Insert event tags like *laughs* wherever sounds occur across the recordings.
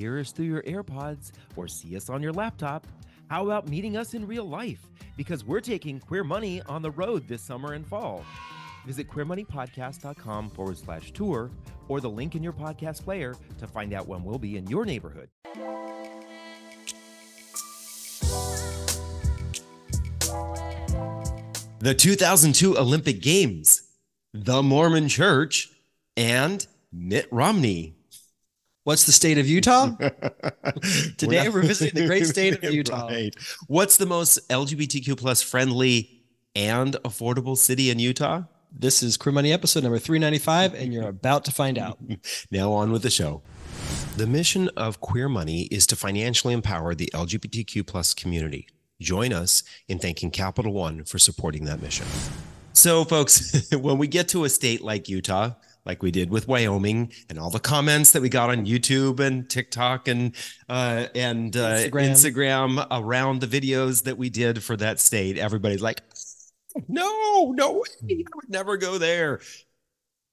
hear us through your AirPods or see us on your laptop, how about meeting us in real life? Because we're taking Queer Money on the road this summer and fall. Visit queermoneypodcast.com forward slash tour or the link in your podcast player to find out when we'll be in your neighborhood. The 2002 Olympic Games, the Mormon Church, and Mitt Romney. What's the state of Utah? *laughs* Today We're we're, visiting the great state of *laughs* Utah. Right. What's the most LGBTQ plus friendly and affordable city in Utah? This is Queer Money episode number 395, and you're about to find out. *laughs* Now on with the show. The mission of Queer Money is to financially empower the LGBTQ plus community. Join us in thanking Capital One for supporting that mission. So, folks, when we get to a state like Utah, like we did with Wyoming, and all the comments that we got on YouTube and TikTok and uh, and uh, Instagram. Instagram around the videos that we did for that state, everybody's like, "No, no way! I would never go there."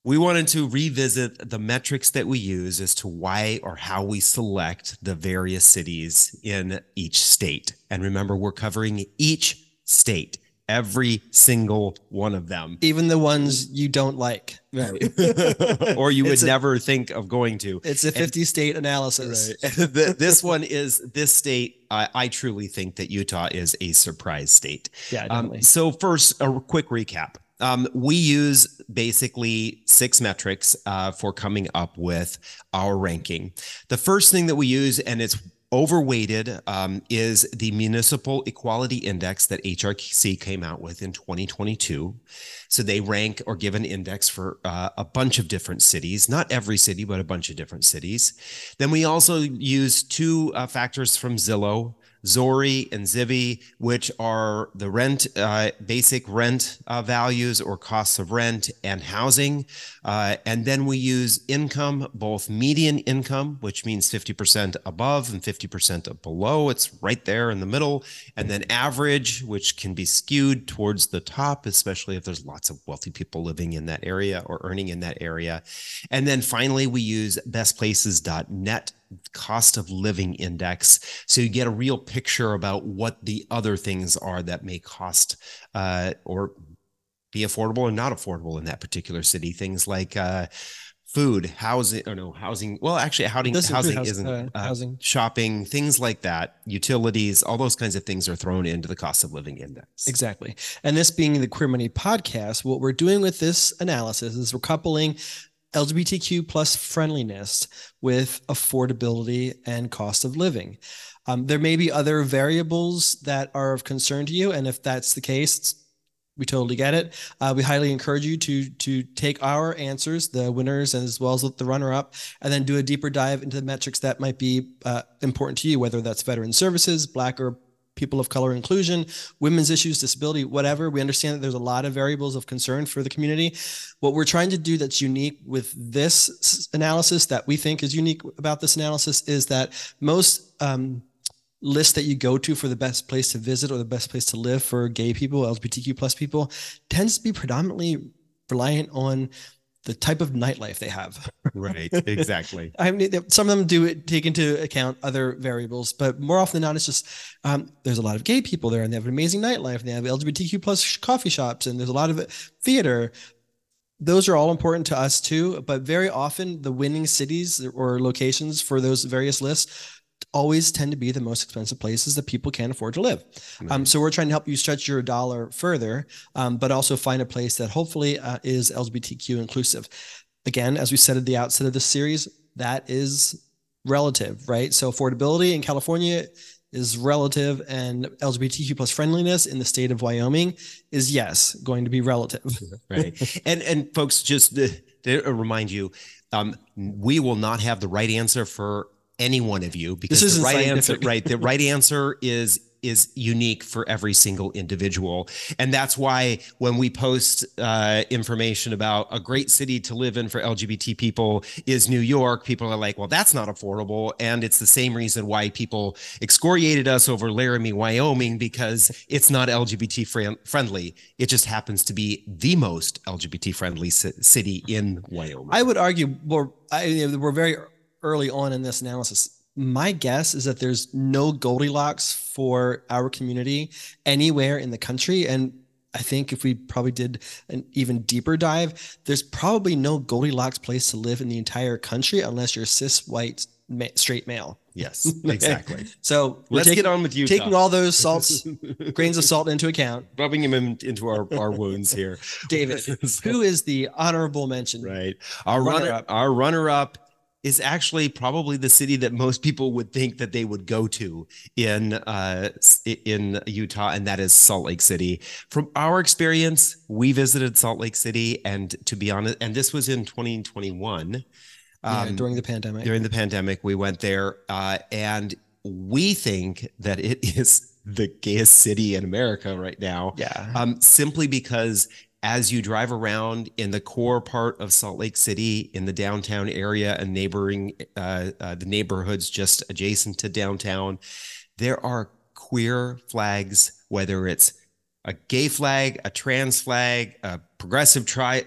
We wanted to revisit the metrics that we use as to why or how we select the various cities in each state. And remember, we're covering each state, every single one of them. Even the ones you don't like. right. *laughs* or you would a- never think of going to. It's a 50 state analysis. *laughs* Th- this one is this state. I, I truly think that Utah is a surprise state. Yeah, Um, definitely. so first, a quick recap. Um, we use basically six metrics uh, for coming up with our ranking. The first thing that we use, and it's overweighted, um, is the Municipal Equality Index that HRC came out with in 2022. So they rank or give an index for uh, a bunch of different cities, not every city, but a bunch of different cities. Then we also use two uh, factors from Zillow. Zori and Zivi, which are the rent, uh, basic rent uh, values or costs of rent and housing. Uh, and then we use income, both median income, which means 50% above and 50% below. It's right there in the middle. And then average, which can be skewed towards the top, especially if there's lots of wealthy people living in that area or earning in that area. And then finally, we use bestplaces.net cost of living index so you get a real picture about what the other things are that may cost uh, or be affordable or not affordable in that particular city things like uh, food housing or no housing well actually housing food housing isn't uh, uh, housing. shopping things like that utilities all those kinds of things are thrown into the cost of living index Exactly. And this being the Queer Money podcast, what we're doing with this analysis is we're coupling LGBTQ plus friendliness with affordability and cost of living. Um, there may be other variables that are of concern to you, and if that's the case, we totally get it. Uh, we highly encourage you to to take our answers, the winners as well as the runner up, and then do a deeper dive into the metrics that might be uh, important to you, whether that's veteran services, Black or people of color inclusion, women's issues, disability, whatever. We understand that there's a lot of variables of concern for the community. What we're trying to do that's unique with this analysis, that we think is unique about this analysis, is that most um, lists that you go to for the best place to visit or the best place to live for gay people, LGBTQ plus people, tends to be predominantly reliant on the type of nightlife they have. right exactly *laughs* I mean, some of them do take into account other variables, but more often than not, it's just um, there's a lot of gay people there, and they have an amazing nightlife, and they have LGBTQ plus coffee shops, and there's a lot of theater. Those are all important to us too, but very often the winning cities or locations for those various lists always tend to be the most expensive places that people can't afford to live. Um, so we're trying to help you stretch your dollar further, um, but also find a place that hopefully uh, is LGBTQ inclusive. Again, as we said at the outset of this series, that is relative, right? So affordability in California is relative, and LGBTQ plus friendliness in the state of Wyoming is yes going to be relative. *laughs* right and and folks just to, to remind you um we will not have the right answer for any one of you because This the right answer right the right answer is is unique for every single individual. And that's why when we post uh, information about a great city to live in for lgbt people is new york people are like well that's not affordable. And it's the same reason why people excoriated us over laramie wyoming because it's not lgbt friend- friendly. It just happens to be the most lgbt friendly ci- city in wyoming. I would argue we're I, we're very early on in this analysis. my guess is that there's no Goldilocks for our community anywhere in the country. And I think if we probably did an even deeper dive, there's probably no Goldilocks place to live in the entire country unless you're cis white ma- straight male. Yes, *laughs* exactly. so let's taking, get on with you. Taking all those salts, *laughs* grains of salt into account, rubbing them in, into our, our wounds here. David, *laughs* who is the honorable mention? Right. Our runner, runner our runner up is actually probably the city that most people would think that they would go to in uh, in Utah, and that is Salt Lake City. From our experience, we visited Salt Lake City, and to be honest, and this was in 2021. Um, yeah, during the pandemic. During the pandemic, we went there, uh, and we think that it *laughs* is the gayest city in America right now. Yeah. Um, simply because as you drive around in the core part of Salt Lake City, in the downtown area and neighboring uh, uh, the neighborhoods just adjacent to downtown, there are queer flags, whether it's a gay flag, a trans flag, a progressive tri-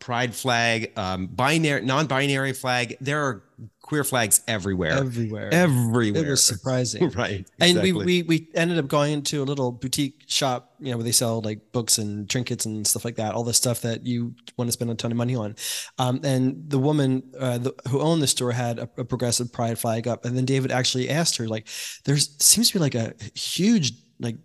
pride flag, um, binary, non-binary flag. There are queer flags everywhere. Everywhere. Everywhere. It was surprising. *laughs* right. Exactly. And we, we we ended up going into a little boutique shop, you know, where they sell like books and trinkets and stuff like that, all the stuff that you want to spend a ton of money on. Um, and the woman uh, the, who owned the store had a, a progressive pride flag up. And then David actually asked her, like, there seems to be like a huge like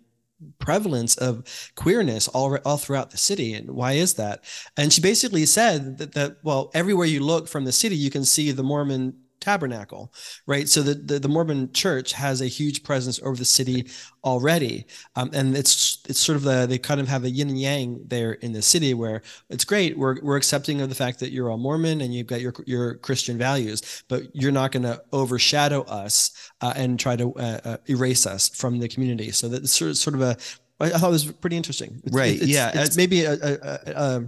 prevalence of queerness all, all throughout the city and why is that and she basically said that, that well everywhere you look from the city you can see the mormon tabernacle right so the, the, the mormon church has a huge presence over the city already um, and it's it's sort of the they kind of have a yin and yang there in the city where it's great we're, we're accepting of the fact that you're a mormon and you've got your your christian values but you're not going to overshadow us uh, and try to uh, uh, erase us from the community so that's sort of, sort of a I thought it was pretty interesting. It's, right. It's, yeah. It's, maybe a, a, a,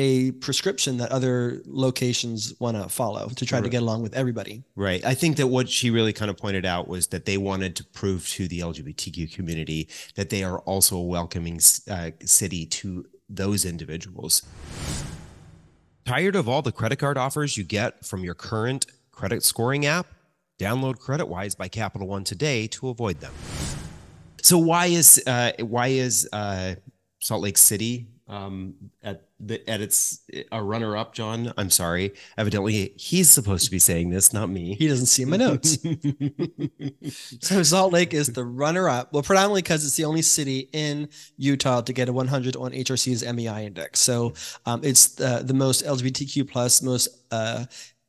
a prescription that other locations want to follow to try right. to get along with everybody. Right. I think that what she really kind of pointed out was that they wanted to prove to the LGBTQ community that they are also a welcoming uh, city to those individuals. Tired of all the credit card offers you get from your current credit scoring app? Download CreditWise by Capital One today to avoid them. So why is uh, why is uh, Salt Lake City um, at the at its a runner up, John. I'm sorry. Evidently, he's supposed to be saying this, not me. He doesn't see my notes. *laughs* so Salt Lake is the runner up. Well, predominantly because it's the only city in Utah to get a 100 on HRC's MEI index. So um, it's the, the most LGBTQ plus, most uh,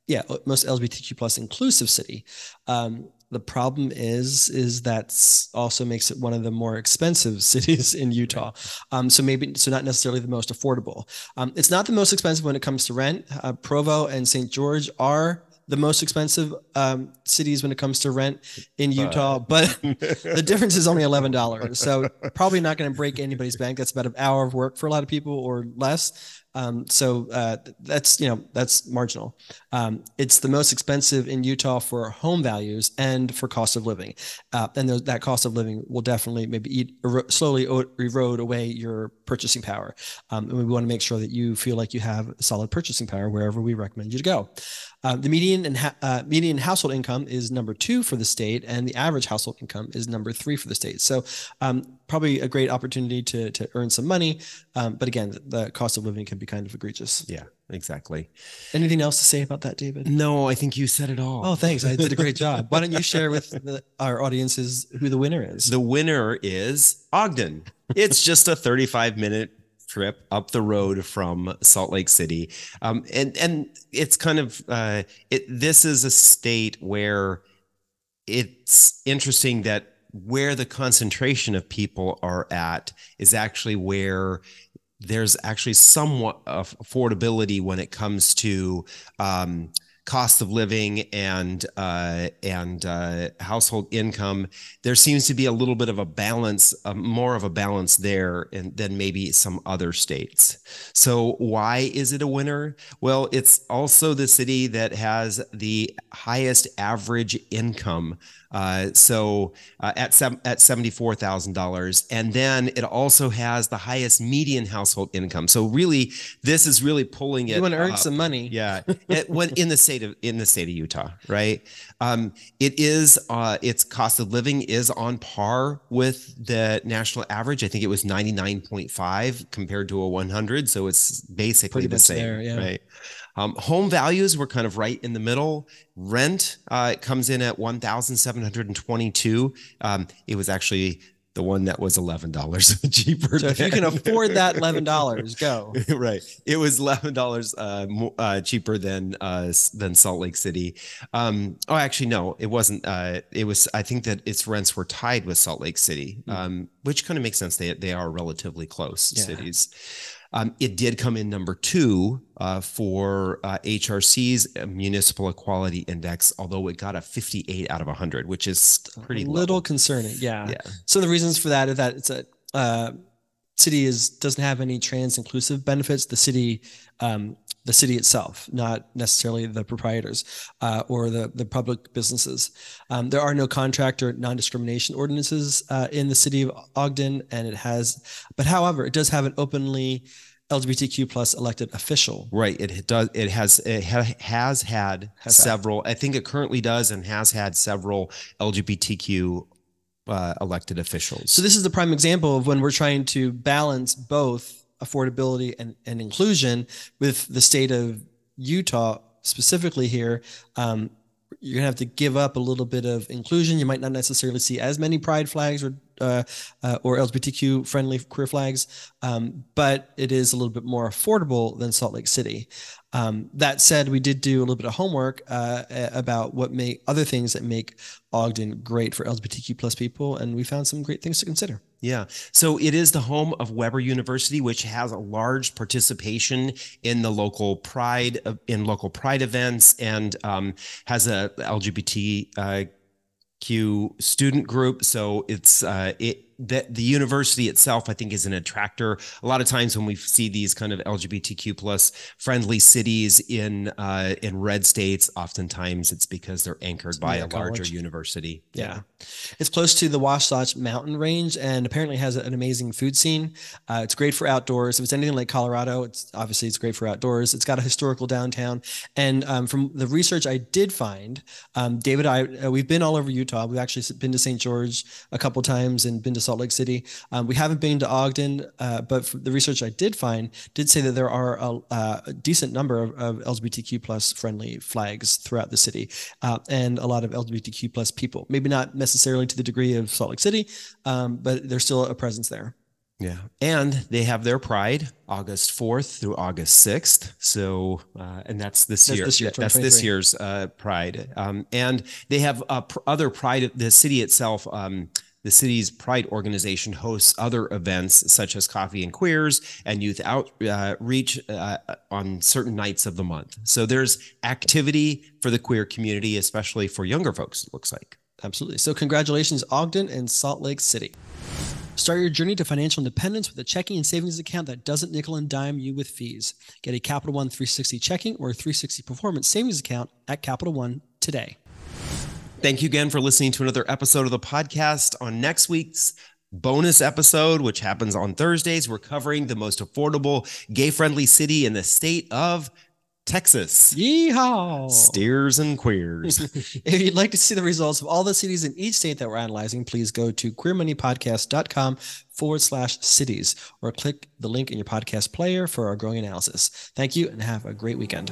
yeah, most LGBTQ plus inclusive city. Um, the problem is, is that also makes it one of the more expensive *laughs* cities in Utah. Um, so maybe, so not necessarily the most affordable. Um, it's not the most expensive when it comes to rent. Uh, Provo and St. George are the most expensive um, cities when it comes to rent in Utah, *laughs* but the difference is only eleven dollars. So *laughs* probably not going to break anybody's bank. That's about an hour of work for a lot of people or less. Um, so uh, that's you know that's marginal. Um, it's the most expensive in Utah for home values and for cost of living, uh, and th- that cost of living will definitely maybe eat slowly erode away your purchasing power. Um, and we want to make sure that you feel like you have solid purchasing power wherever we recommend you to go. Uh, the median and ha- uh, median household income is number two for the state, and the average household income is number three for the state. So, um, probably a great opportunity to to earn some money. Um, but again, the cost of living can be kind of egregious. Yeah, exactly. Anything else to say about that, David? No, I think you said it all. Oh, thanks. I did a great job. Why don't you share with the, our audiences who the winner is? The winner is Ogden. It's just a 35 minute trip up the road from Salt Lake City. Um, and and it's kind of uh, it. This is a state where it's interesting that where the concentration of people are at is actually where there's actually somewhat affordability when it comes to um, cost of living and uh, and uh, household income, there seems to be a little bit of a balance, uh, more of a balance there than maybe some other states. So why is it a winner? Well, it's also the city that has the highest average income uh, so uh, at sev- at seventy four thousand dollars, and then it also has the highest median household income. So really, this is really pulling it. You want to earn up. some money, yeah. *laughs* it, when in the state of in the state of Utah, right? Um, it is uh, its cost of living is on par with the national average. I think it was ninety nine point five compared to a one hundred, so it's basically Pretty the same, there, yeah. right? Um, home values were kind of right in the middle. Rent uh, comes in at one thousand seven hundred and twenty two. Um, it was actually the one that was eleven dollars *laughs* cheaper. So if you can *laughs* afford that eleven dollars, go. *laughs* right. It was eleven dollars uh, uh, cheaper than uh, than Salt Lake City. Um, oh, actually, no, it wasn't. Uh, it was. I think that its rents were tied with Salt Lake City, um, which kind of makes sense. They they are relatively close Yeah. cities. Um, it did come in number two uh, for uh, HRC's Municipal Equality Index, although it got a 58 out of 100, which is pretty a little concerning. Yeah. Yeah. Some of the reasons for that is that it's a uh, city is doesn't have any trans inclusive benefits. The city, um, the city itself, not necessarily the proprietors uh, or the the public businesses. Um, there are no contract or non discrimination ordinances uh, in the city of Ogden, and it has, but however, it does have an openly LGBTQ plus elected official. Right. It does. It has. It ha, has had Has had. several. I think it currently does and has had several LGBTQ uh, elected officials. So this is the prime example of when we're trying to balance both affordability and, and inclusion with the state of Utah specifically here. Um, you're gonna have to give up a little bit of inclusion. You might not necessarily see as many pride flags or uh, uh, or LGBTQ friendly queer flags, um, but it is a little bit more affordable than Salt Lake City. Um, that said, we did do a little bit of homework uh, about what make other things that make Ogden great for LGBTQ plus people, and we found some great things to consider. Yeah. So it is the home of Weber University, which has a large participation in the local pride in local pride events and um, has a LGBT uh, student group. So it's uh, it that the university itself, I think, is an attractor. A lot of times when we see these kind of LGBTQ plus friendly cities in uh, in red states, oftentimes it's because they're anchored by a a larger college. university. Yeah. It's close to the Wasatch Mountain Range and apparently has an amazing food scene. Uh, it's great for outdoors. If it's anything like Colorado, it's obviously it's great for outdoors. It's got a historical downtown. And um, from the research I did find, um, David, I uh, we've been all over Utah. We've actually been to St. George a couple times and been to Salt Lake City. Um, we haven't been to Ogden, uh, but the research I did find did say that there are a, uh, a decent number of, of LGBTQ plus friendly flags throughout the city uh, and a lot of LGBTQ plus people. Maybe not necessarily to the degree of Salt Lake City, um, but there's still a presence there. Yeah. And they have their pride August 4th through August 6th. So, uh, and that's this That's year. this year, that's this year's uh, pride. Um, and they have uh, pr- other pride, the city itself. Um, the city's pride organization hosts other events such as coffee and queers and youth outreach uh, on certain nights of the month. So there's activity for the queer community, especially for younger folks, it looks like. Absolutely. So, congratulations, Ogden and Salt Lake City. Start your journey to financial independence with a checking and savings account that doesn't nickel and dime you with fees. Get a Capital One 360 checking or 360 performance savings account at Capital One today. Thank you again for listening to another episode of the podcast. On next week's bonus episode, which happens on Thursdays, we're covering the most affordable gay friendly city in the state of Texas. Yeehaw! Steers and queers. *laughs* if you'd like to see the results of all the cities in each state that we're analyzing, please go to queermoneypodcast.com forward slash cities or click the link in your podcast player for our growing analysis. Thank you and have a great weekend.